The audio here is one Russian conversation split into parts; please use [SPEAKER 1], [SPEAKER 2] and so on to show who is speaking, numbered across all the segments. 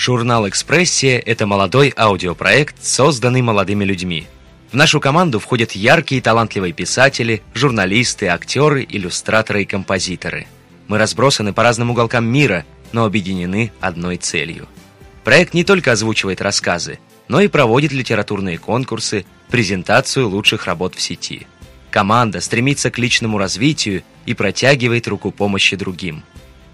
[SPEAKER 1] Журнал «Экспрессия» — это молодой аудиопроект, созданный молодыми людьми. В нашу команду входят яркие и талантливые писатели, журналисты, актеры, иллюстраторы и композиторы. Мы разбросаны по разным уголкам мира, но объединены одной целью. Проект не только озвучивает рассказы, но и проводит литературные конкурсы, презентацию лучших работ в сети. Команда стремится к личному развитию и протягивает руку помощи другим.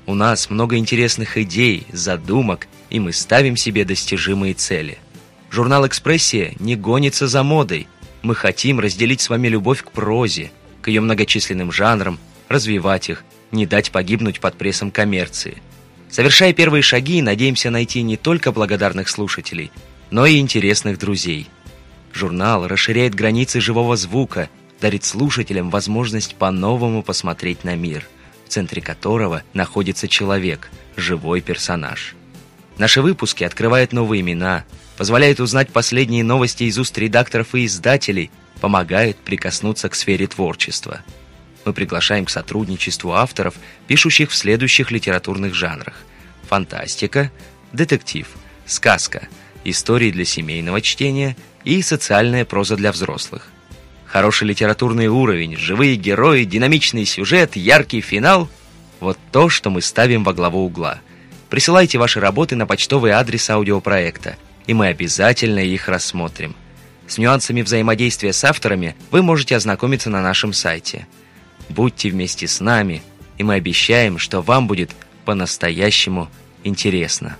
[SPEAKER 1] У нас много интересных идей, задумок, и мы ставим себе достижимые цели. Журнал «Экспрессия» не гонится за модой. Мы хотим разделить с вами любовь к прозе, к ее многочисленным жанрам, развивать их, не дать погибнуть под прессом коммерции. Совершая первые шаги, надеемся найти не только благодарных слушателей, но и интересных друзей. Журнал расширяет границы живого звука, дарит слушателям возможность по-новому посмотреть на мир, в центре которого находится человек, живой персонаж. Наши выпуски открывают новые имена, позволяют узнать последние новости из уст редакторов и издателей, помогают прикоснуться к сфере творчества. Мы приглашаем к сотрудничеству авторов, пишущих в следующих литературных жанрах. Фантастика, детектив, сказка, истории для семейного чтения и социальная проза для взрослых. Хороший литературный уровень, живые герои, динамичный сюжет, яркий финал – вот то, что мы ставим во главу угла – Присылайте ваши работы на почтовый адрес аудиопроекта, и мы обязательно их рассмотрим. С нюансами взаимодействия с авторами вы можете ознакомиться на нашем сайте. Будьте вместе с нами, и мы обещаем, что вам будет по-настоящему интересно.